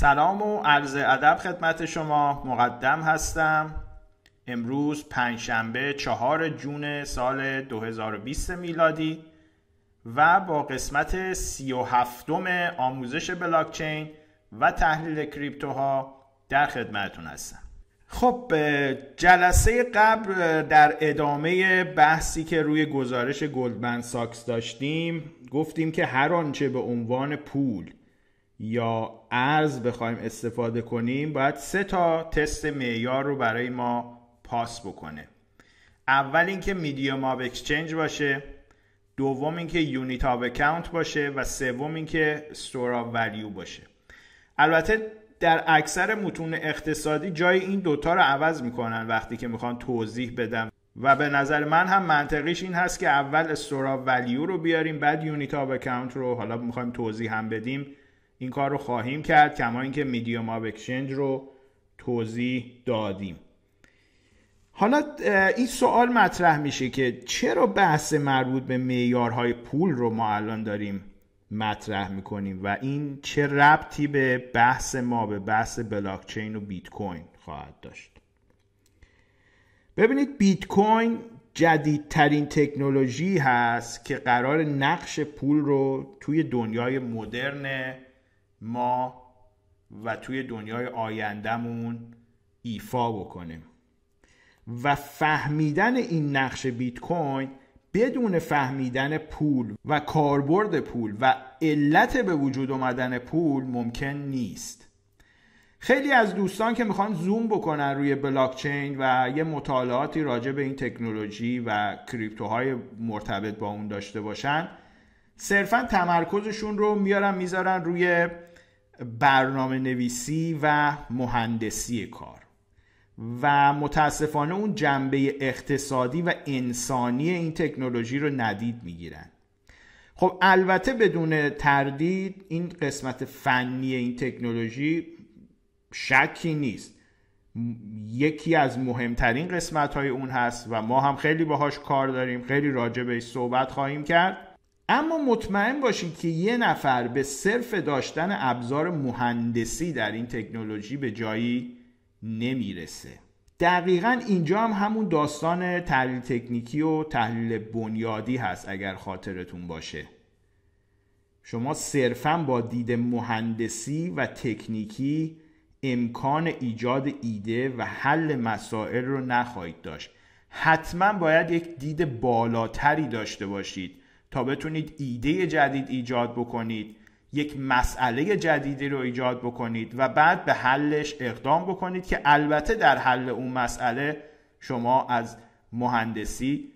سلام و عرض ادب خدمت شما. مقدم هستم. امروز پنجشنبه چهار جون سال 2020 میلادی و با قسمت سی و هفتم آموزش بلاکچین و تحلیل کریپتوها در خدمتون هستم. خب جلسه قبل در ادامه بحثی که روی گزارش گلدمن ساکس داشتیم گفتیم که هر آنچه به عنوان پول یا ارز بخوایم استفاده کنیم باید سه تا تست معیار رو برای ما پاس بکنه. اول اینکه medium of exchange باشه دوم اینکه unit of account باشه و سوم اینکه store of value باشه. البته در اکثر متون اقتصادی جای این دوتا رو عوض می‌کنن وقتی که می‌خوان توضیح بدن و به نظر من هم منطقیش این هست که اول store of value رو بیاریم بعد unit of account رو حالا می‌خوایم توضیح هم بدیم. این کار رو خواهیم کرد کما اینکه medium of exchange رو توضیح دادیم. حالا این سوال مطرح میشه که چرا بحث مربوط به معیارهای پول رو ما الان داریم مطرح می‌کنیم و این چه ربطی به بحث ما به بحث بلاکچین و بیت کوین خواهد داشت؟ ببینید بیت کوین جدیدترین تکنولوژی هست که قرار نقش پول رو توی دنیای مدرن ما و توی دنیای آیندهمون ایفا بکنه و فهمیدن این نقش بیت کوین بدون فهمیدن پول و کاربرد پول و علت به وجود آمدن پول ممکن نیست. خیلی از دوستان که می‌خوان زوم بکنن روی بلاکچین و یه مطالعاتی راجع به این تکنولوژی و کریپتوهای مرتبط با اون داشته باشن صرفا تمرکزشون رو میارن می‌ذارن روی برنامه نویسی و مهندسی کار. و متاسفانه اون جنبه اقتصادی و انسانی این تکنولوژی رو ندید می‌گیرن. خب البته بدون تردید این قسمت فنی این تکنولوژی شکی نیست. یکی از مهمترین قسمت های اون هست و ما هم خیلی باهاش کار داریم خیلی راجع بهش صحبت خواهیم کرد. اما مطمئن باشید که یه نفر به صرف داشتن ابزار مهندسی در این تکنولوژی به جایی نمی‌رسه. دقیقا اینجا هم همون داستان تحلیل تکنیکی و تحلیل بنیادی هست اگر خاطرتون باشه. شما صرفا با دید مهندسی و تکنیکی امکان ایجاد ایده و حل مسائل رو نخواهید داشت. حتما باید یک دید بالاتری داشته باشید. تا بتونید ایده جدید ایجاد بکنید یک مسئله جدیدی رو ایجاد بکنید و بعد به حلش اقدام بکنید که البته در حل اون مسئله شما از مهندسی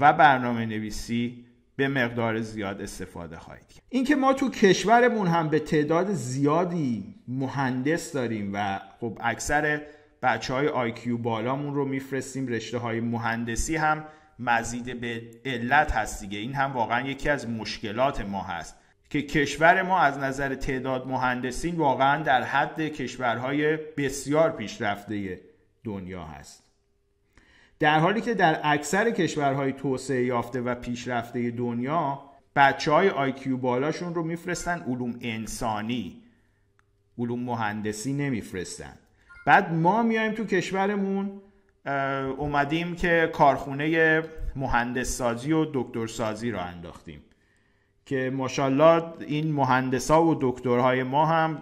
و برنامه نویسی به مقدار زیاد استفاده خواهید کرد. اینکه ما تو کشورمون هم به تعداد زیادی مهندس داریم و خب اکثر بچه های آیکیو بالامون رو میفرستیم رشته های مهندسی هم مزید به علت هست دیگه. این هم واقعا یکی از مشکلات ما هست که کشور ما از نظر تعداد مهندسین واقعا در حد کشورهای بسیار پیشرفته دنیا هست. در حالی که در اکثر کشورهای توسعه یافته و پیشرفته دنیا بچه های آیکیو بالاشون رو میفرستن علوم انسانی. علوم مهندسی نمیفرستن. بعد ما میایم تو کشورمون اومدیم که کارخونه مهندس سازی و دکتر سازی رو انداختیم. که ماشاءالله این مهندسا و دکترهای ما هم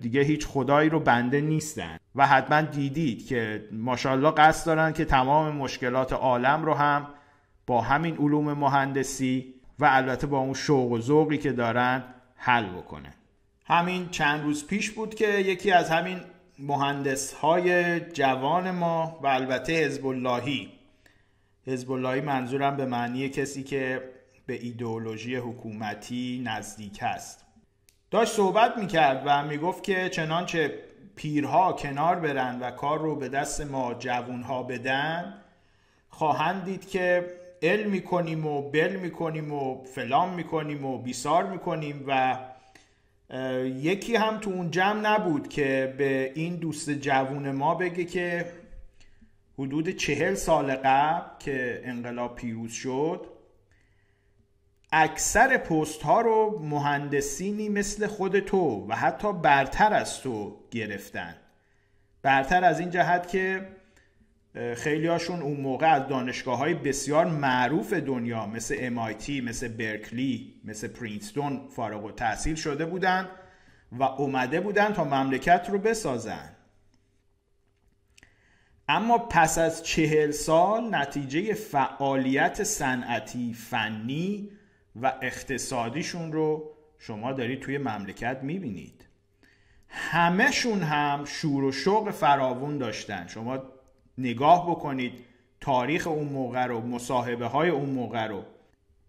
دیگه هیچ خدایی رو بنده نیستن. و حتما دیدید که ماشاءالله قصد دارن که تمام مشکلات عالم رو هم با همین علوم مهندسی و البته با اون شوق و ذوقی که دارن حل بکنن. همین چند روز پیش بود که یکی از همین مهندس های جوان ما و البته حزب اللهی حزب اللهی منظورم به معنی کسی که به ایدئولوژی حکومتی نزدیک است. داشت صحبت می‌کرد و می‌گفت که چنانچه پیرها کنار برن و کار رو به دست ما جوونها بدن خواهند دید که علم می‌کنیم و بل می‌کنیم و فلان می‌کنیم و بیسار می‌کنیم و یکی هم تو اون جمع نبود که به این دوست جوون ما بگه که حدود چهل سال قبل که انقلاب پیروز شد اکثر پست ها رو مهندسینی مثل خود تو و حتی برتر از تو گرفتن. برتر از این جهت که خیلی هاشون اون موقع از دانشگاه های بسیار معروف دنیا مثل MIT مثل برکلی مثل پرینستون فارغ و تحصیل شده بودن و اومده بودن تا مملکت رو بسازن. اما پس از چهل سال نتیجه فعالیت صنعتی فنی و اقتصادیشون رو شما دارید توی مملکت می‌بینید. همهشون هم شور و شوق فراوون داشتن. شما نگاه بکنید تاریخ اون موقع رو مصاحبه های اون موقع رو.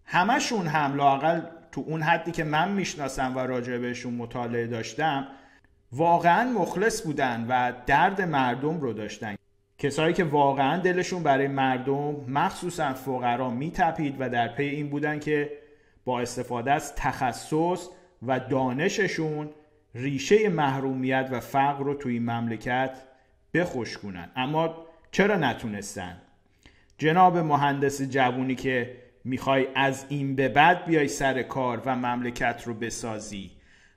همشون هم لاقل تو اون حدی که من می‌شناسم و راجع بهشون مطالعه داشتم واقعا مخلص بودن و درد مردم رو داشتن. کسایی که واقعا دلشون برای مردم مخصوصا فقرا میتپید و در پی این بودن که با استفاده از تخصص و دانششون ریشه محرومیت و فقر رو توی مملکت بخشکونن. اما چرا نتونستن؟ جناب مهندس جوونی که می‌خوای از این به بعد بیای سر کار و مملکت رو بسازی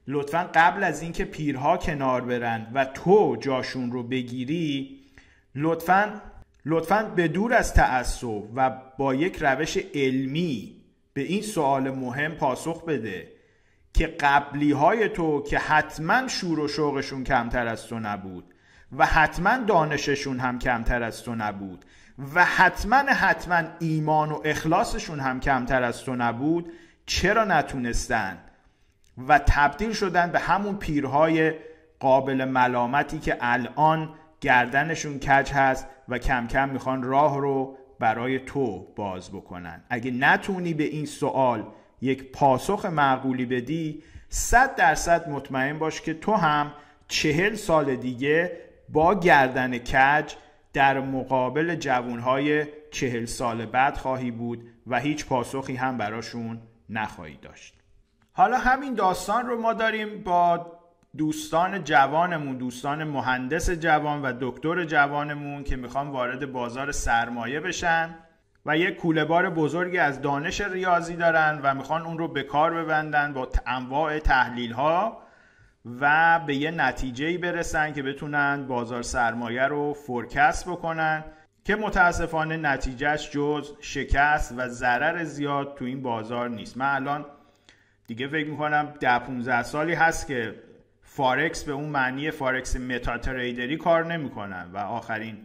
لطفا قبل از اینکه پیرها کنار برن و تو جاشون رو بگیری لطفا لطفا به دور از تعصب و با یک روش علمی به این سوال مهم پاسخ بده که قبلی های تو که حتما شور و شوقشون کمتر از تو نبود. و حتما دانششون هم کمتر از تو نبود. و حتما حتما ایمان و اخلاصشون هم کمتر از تو نبود. چرا نتونستن؟ و تبدیل شدن به همون پیرهای قابل ملامتی که الان گردنشون کج هست و کم کم می‌خوان راه رو برای تو باز بکنن. اگه نتونی به این سوال یک پاسخ معقولی بدی صد درصد مطمئن باش که تو هم چهل سال دیگه با گردن کج در مقابل جوانهای چهل سال بعد خواهی بود و هیچ پاسخی هم براشون نخواهی داشت. حالا همین داستان رو ما داریم با دوستان جوانمون دوستان مهندس جوان و دکتر جوانمون که می‌خوان وارد بازار سرمایه بشن و یک کوله بار بزرگی از دانش ریاضی دارن و می‌خوان اون رو به کار ببندن با انواع تحلیل ها و به یه نتیجه برسن که بتونن بازار سرمایه رو forecast بکنن که متاسفانه نتیجهش جز شکست و ضرر زیاد تو این بازار نیست. من الان دیگه فکر می‌کنم ده 15 سالی هست که فارکس به اون معنی فارکس MetaTrader ی کار نمی‌کنن و آخرین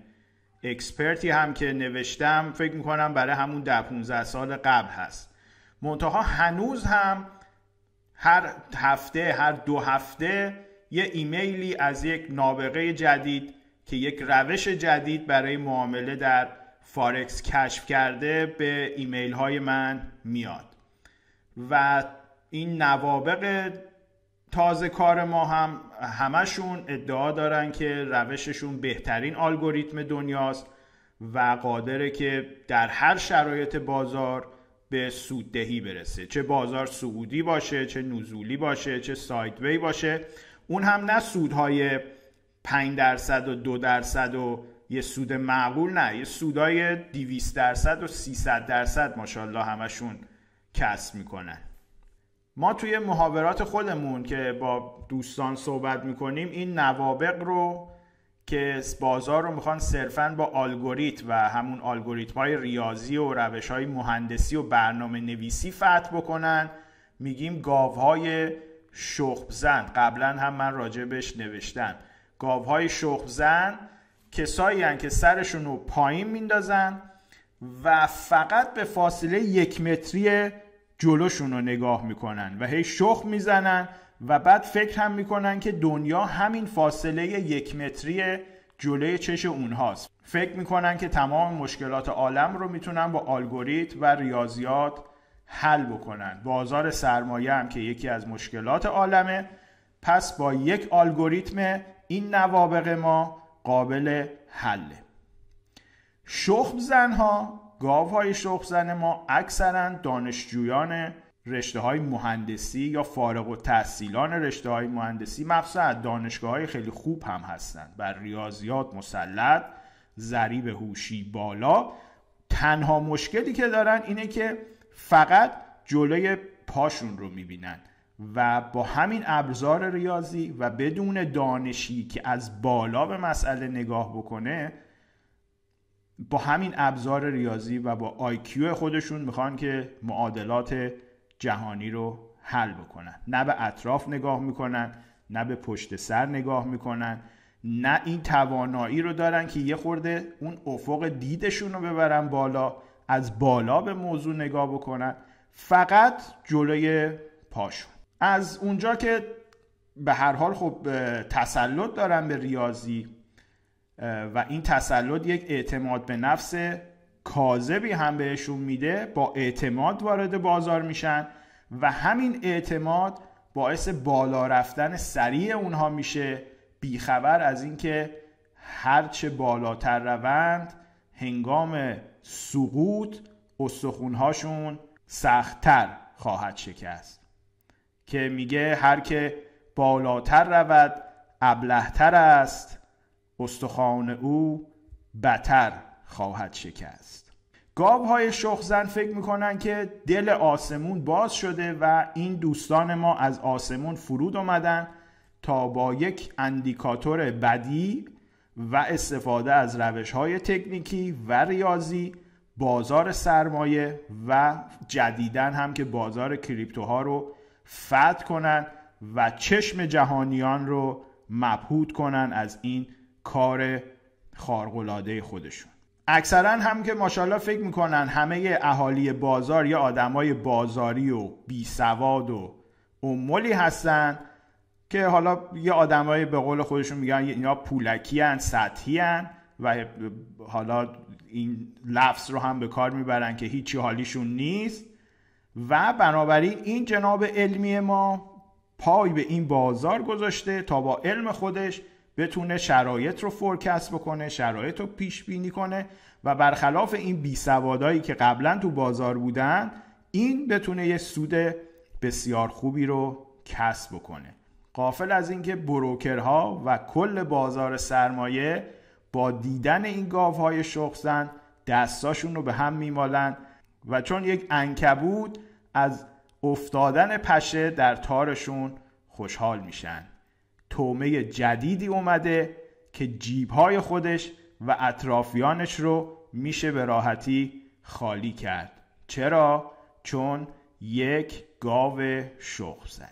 expert ی هم که نوشتم فکر می‌کنم برای همون ده 15 سال قبل هست. منتها هنوز هم هر هفته هر دو هفته یه ایمیلی از یک نابغه جدید که یک روش جدید برای معامله در فارکس کشف کرده به ایمیل های من میاد. و این نوابغ تازه کار ما هم همشون ادعا دارن که روششون بهترین الگوریتم دنیاست و قادره که در هر شرایط بازار به سوددهی برسه. چه بازار سعودی باشه چه نزولی باشه چه سایدوی باشه. اون هم نه سودهای 5 درصد و دو درصد و یه سود معقول نه یه سودهای 200 درصد و 300 درصد ماشاءالله همشون کسب می‌کنن ما توی محاورات خودمون که با دوستان صحبت می‌کنیم این نوابق رو که بازار رو می‌خوان صرفا با الگوریتم و همون الگوریتم های ریاضی و روش های مهندسی و برنامه نویسی فتح بکنن. میگیم گاوهای شخبزن. قبلا هم من راجع بهش نوشتم. گاوهای شخبزن کسایی هن که سرشون رو پایین میندازن و فقط به فاصله یک متری جلوشون رو نگاه می‌کنن و هی شخ می‌زنن و بعد فکر هم می‌کنن که دنیا همین فاصله یک متری جلوی چش اونهاست. فکر می‌کنن که تمام مشکلات عالم رو می‌تونن با الگوریتم و ریاضیات حل بکنن. بازار سرمایه هم که یکی از مشکلات عالمه پس با یک الگوریتم این نوابق ما قابل حله. شخم زنها گاو های شخم زن ما اکثرا دانشجویان رشته های مهندسی یا فارغ و تحصیلان رشته های مهندسی مخصوصا دانشگاه های خیلی خوب هم هستند. بر ریاضیات مسلط ضریب هوشی بالا. تنها مشکلی که دارن اینه که فقط جلوی پاشون رو می‌بینن و با همین ابزار ریاضی و بدون دانشی که از بالا به مسئله نگاه بکنه با همین ابزار ریاضی و با آیکیو خودشون می‌خوان که معادلات جهانی رو حل بکنن. نه به اطراف نگاه می‌کنن نه به پشت سر نگاه می‌کنن. نه این توانایی رو دارن که یه خورده اون افق دیدشون رو ببرن بالا از بالا به موضوع نگاه بکنن. فقط جلوی پاشون. از اونجا که به هر حال خب تسلط دارن به ریاضی و این تسلط یک اعتماد به نفس کاذبی هم بهشون میده با اعتماد وارد بازار میشن و همین اعتماد باعث بالا رفتن سریع اونها میشه. بیخبر از اینکه هرچه بالاتر روند هنگام سقوط استخونهاشون سختتر خواهد شکست. که میگه هر که بالاتر رود ابلهتر است استخوان او بتر. خواهد شکست. گاو های شخزن فکر می‌کنن که دل آسمون باز شده و این دوستان ما از آسمون فرود آمدن تا با یک اندیکاتور بدی و استفاده از روش های تکنیکی و ریاضی بازار سرمایه و جدیدن هم که بازار کریپتوها رو فتح کنن و چشم جهانیان رو مبهود کنن از این کار خارقلاده خودشون. اکثرا هم که ماشاءالله فکر می‌کنن همه اهالی بازار یا آدمای بازاری و بی سواد و امولی هستن که حالا یه آدمای به قول خودشون میگن اینا پولکی هن سطحی هن و حالا این لفظ رو هم به کار می‌برن که هیچی حالیشون نیست. و بنابراین این جناب علمی ما پای به این بازار گذاشته تا با علم خودش بتونه شرایط رو فورکست بکنه شرایط رو پیش بینی کنه و برخلاف این بی سوادایی که قبلا تو بازار بودن این بتونه یه سود بسیار خوبی رو کسب بکنه. قافل از اینکه بروکرها و کل بازار سرمایه با دیدن این گاوهای شخصن دستاشون رو به هم میمالن و چون یک انکبود از افتادن پشه در تارشون خوشحال میشن. تومه جدیدی اومده که جیبهای خودش و اطرافیانش رو میشه به راحتی خالی کرد. چرا؟ چون یک گاو شخ زنه.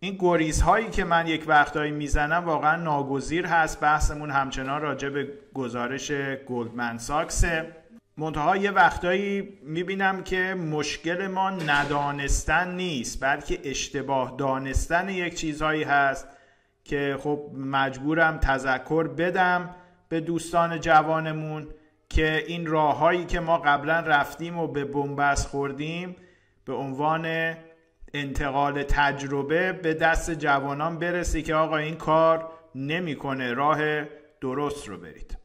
این گریز هایی که من یک وقتهایی می‌زنم واقعا ناگزیر هست. بحثمون همچنان راجع به گزارش گلدمن ساکسه. منتها یه وقتایی می‌بینم که مشکل ما ندانستن نیست بلکه اشتباه دانستن یک چیزهایی هست. که خب مجبورم تذکر بدم به دوستان جوانمون که این راههایی که ما قبلا رفتیم و به بنبست خوردیم به عنوان انتقال تجربه به دست جوانان برسه که آقا این کار نمی‌کنه راه درست رو برید.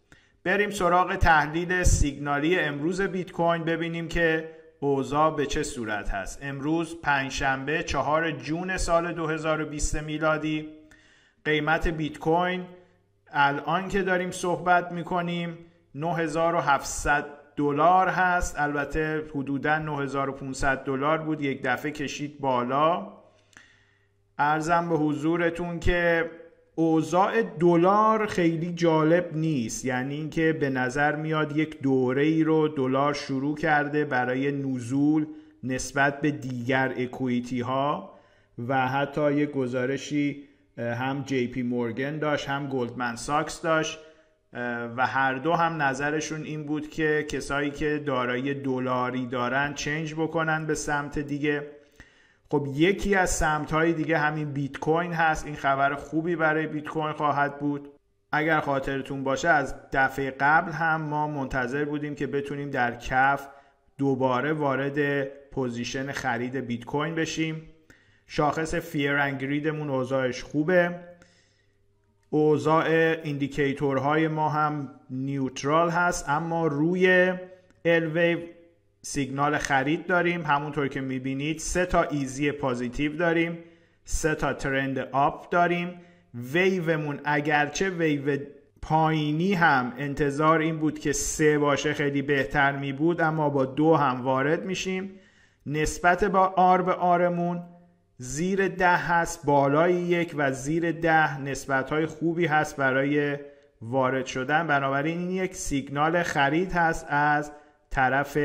بریم سراغ تحلیل سیگنالی امروز بیت کوین ببینیم که اوضاع به چه صورت هست. امروز پنجشنبه چهار جون سال 2020 میلادی. قیمت بیت کوین الان که داریم صحبت می‌کنیم 9700 دلار هست. البته حدودا 9500 دلار بود. یک دفعه کشید بالا. عرضم به حضورتون که اوضاع دلار خیلی جالب نیست. یعنی اینکه به نظر میاد یک دوره ای رو دلار شروع کرده برای نزول نسبت به دیگر equity ها و حتی یک گزارشی هم JP Morgan داشت هم Goldman Sachs داشت. و هر دو هم نظرشون این بود که کسایی که دارایی دلاری دارن change بکنن به سمت دیگه. خب یکی از سمت های دیگه همین بیت کوین هست. این خبر خوبی برای بیت کوین خواهد بود. اگر خاطرتون باشه از دفعه قبل هم ما منتظر بودیم که بتونیم در کف دوباره وارد position خرید بیت کوین بشیم. شاخص fear and greed مون اوضاعش خوبه. اوضاع indicator های ما هم neutral هست اما روی الویو سیگنال خرید داریم. همونطور که می‌بینید سه تا ایزی پازیتیو داریم سه تا ترند آپ داریم. ویومون اگرچه ویو پایینی هم انتظار این بود که سه باشه خیلی بهتر می بود اما با دو هم وارد میشیم. نسبت با آر به آرمون زیر ده هست بالای یک و زیر ده نسبت های خوبی هست برای وارد شدن. بنابراین این یک سیگنال خرید هست از طرف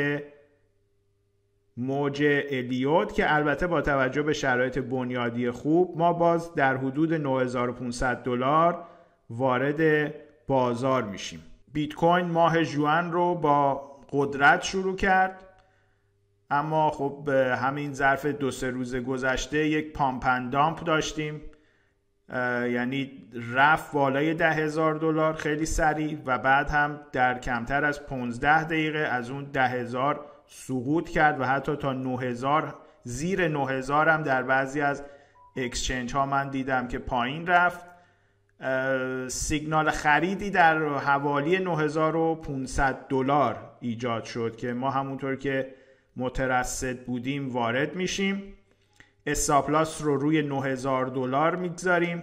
موج الیوت که البته با توجه به شرایط بنیادی خوب ما باز در حدود 9500 دلار وارد بازار میشیم. بیت کوین ماه جوان رو با قدرت شروع کرد. اما خب همین ظرف دو سه روز گذشته یک پامپ دامپ داشتیم. یعنی رفت بالای ده هزار دلار خیلی سریع و بعد هم در کمتر از 15 دقیقه از اون ده هزار سقوط کرد و حتی تا 9000 زیر 9000 هم در بعضی از اکسچنج ها من دیدم که پایین رفت. سیگنال خریدی در حوالی 9500 دلار ایجاد شد که ما همونطور که مترصد بودیم وارد میشیم. stop loss رو روی 9000 دلار می‌گذاریم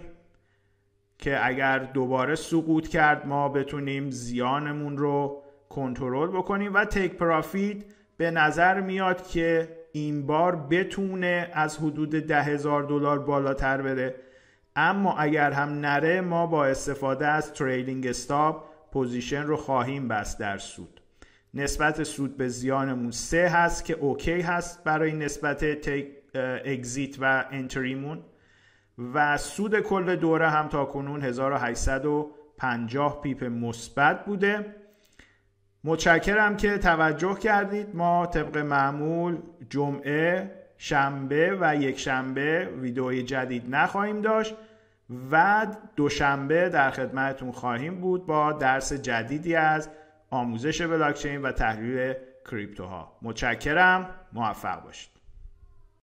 که اگر دوباره سقوط کرد ما بتونیم زیانمون رو کنترل بکنیم و take profit به نظر میاد که این بار بتونه از حدود ده هزار دلار بالاتر بره. اما اگر هم نره ما با استفاده از trailing stop position رو خواهیم بست در سود نسبت سود به زیانمون سه هست که OK هست برای نسبت اگزیت و انتریمون و سود کل دوره هم تا کنون 1850 پیپ مثبت بوده. متشکرم که توجه کردید. ما طبق معمول جمعه شنبه و یک شنبه ویدئوی جدید نخواهیم داشت. و دوشنبه در خدمتتون خواهیم بود با درس جدیدی از آموزش بلاکچین و تحلیل کریپتوها. متشکرم. موفق باشید.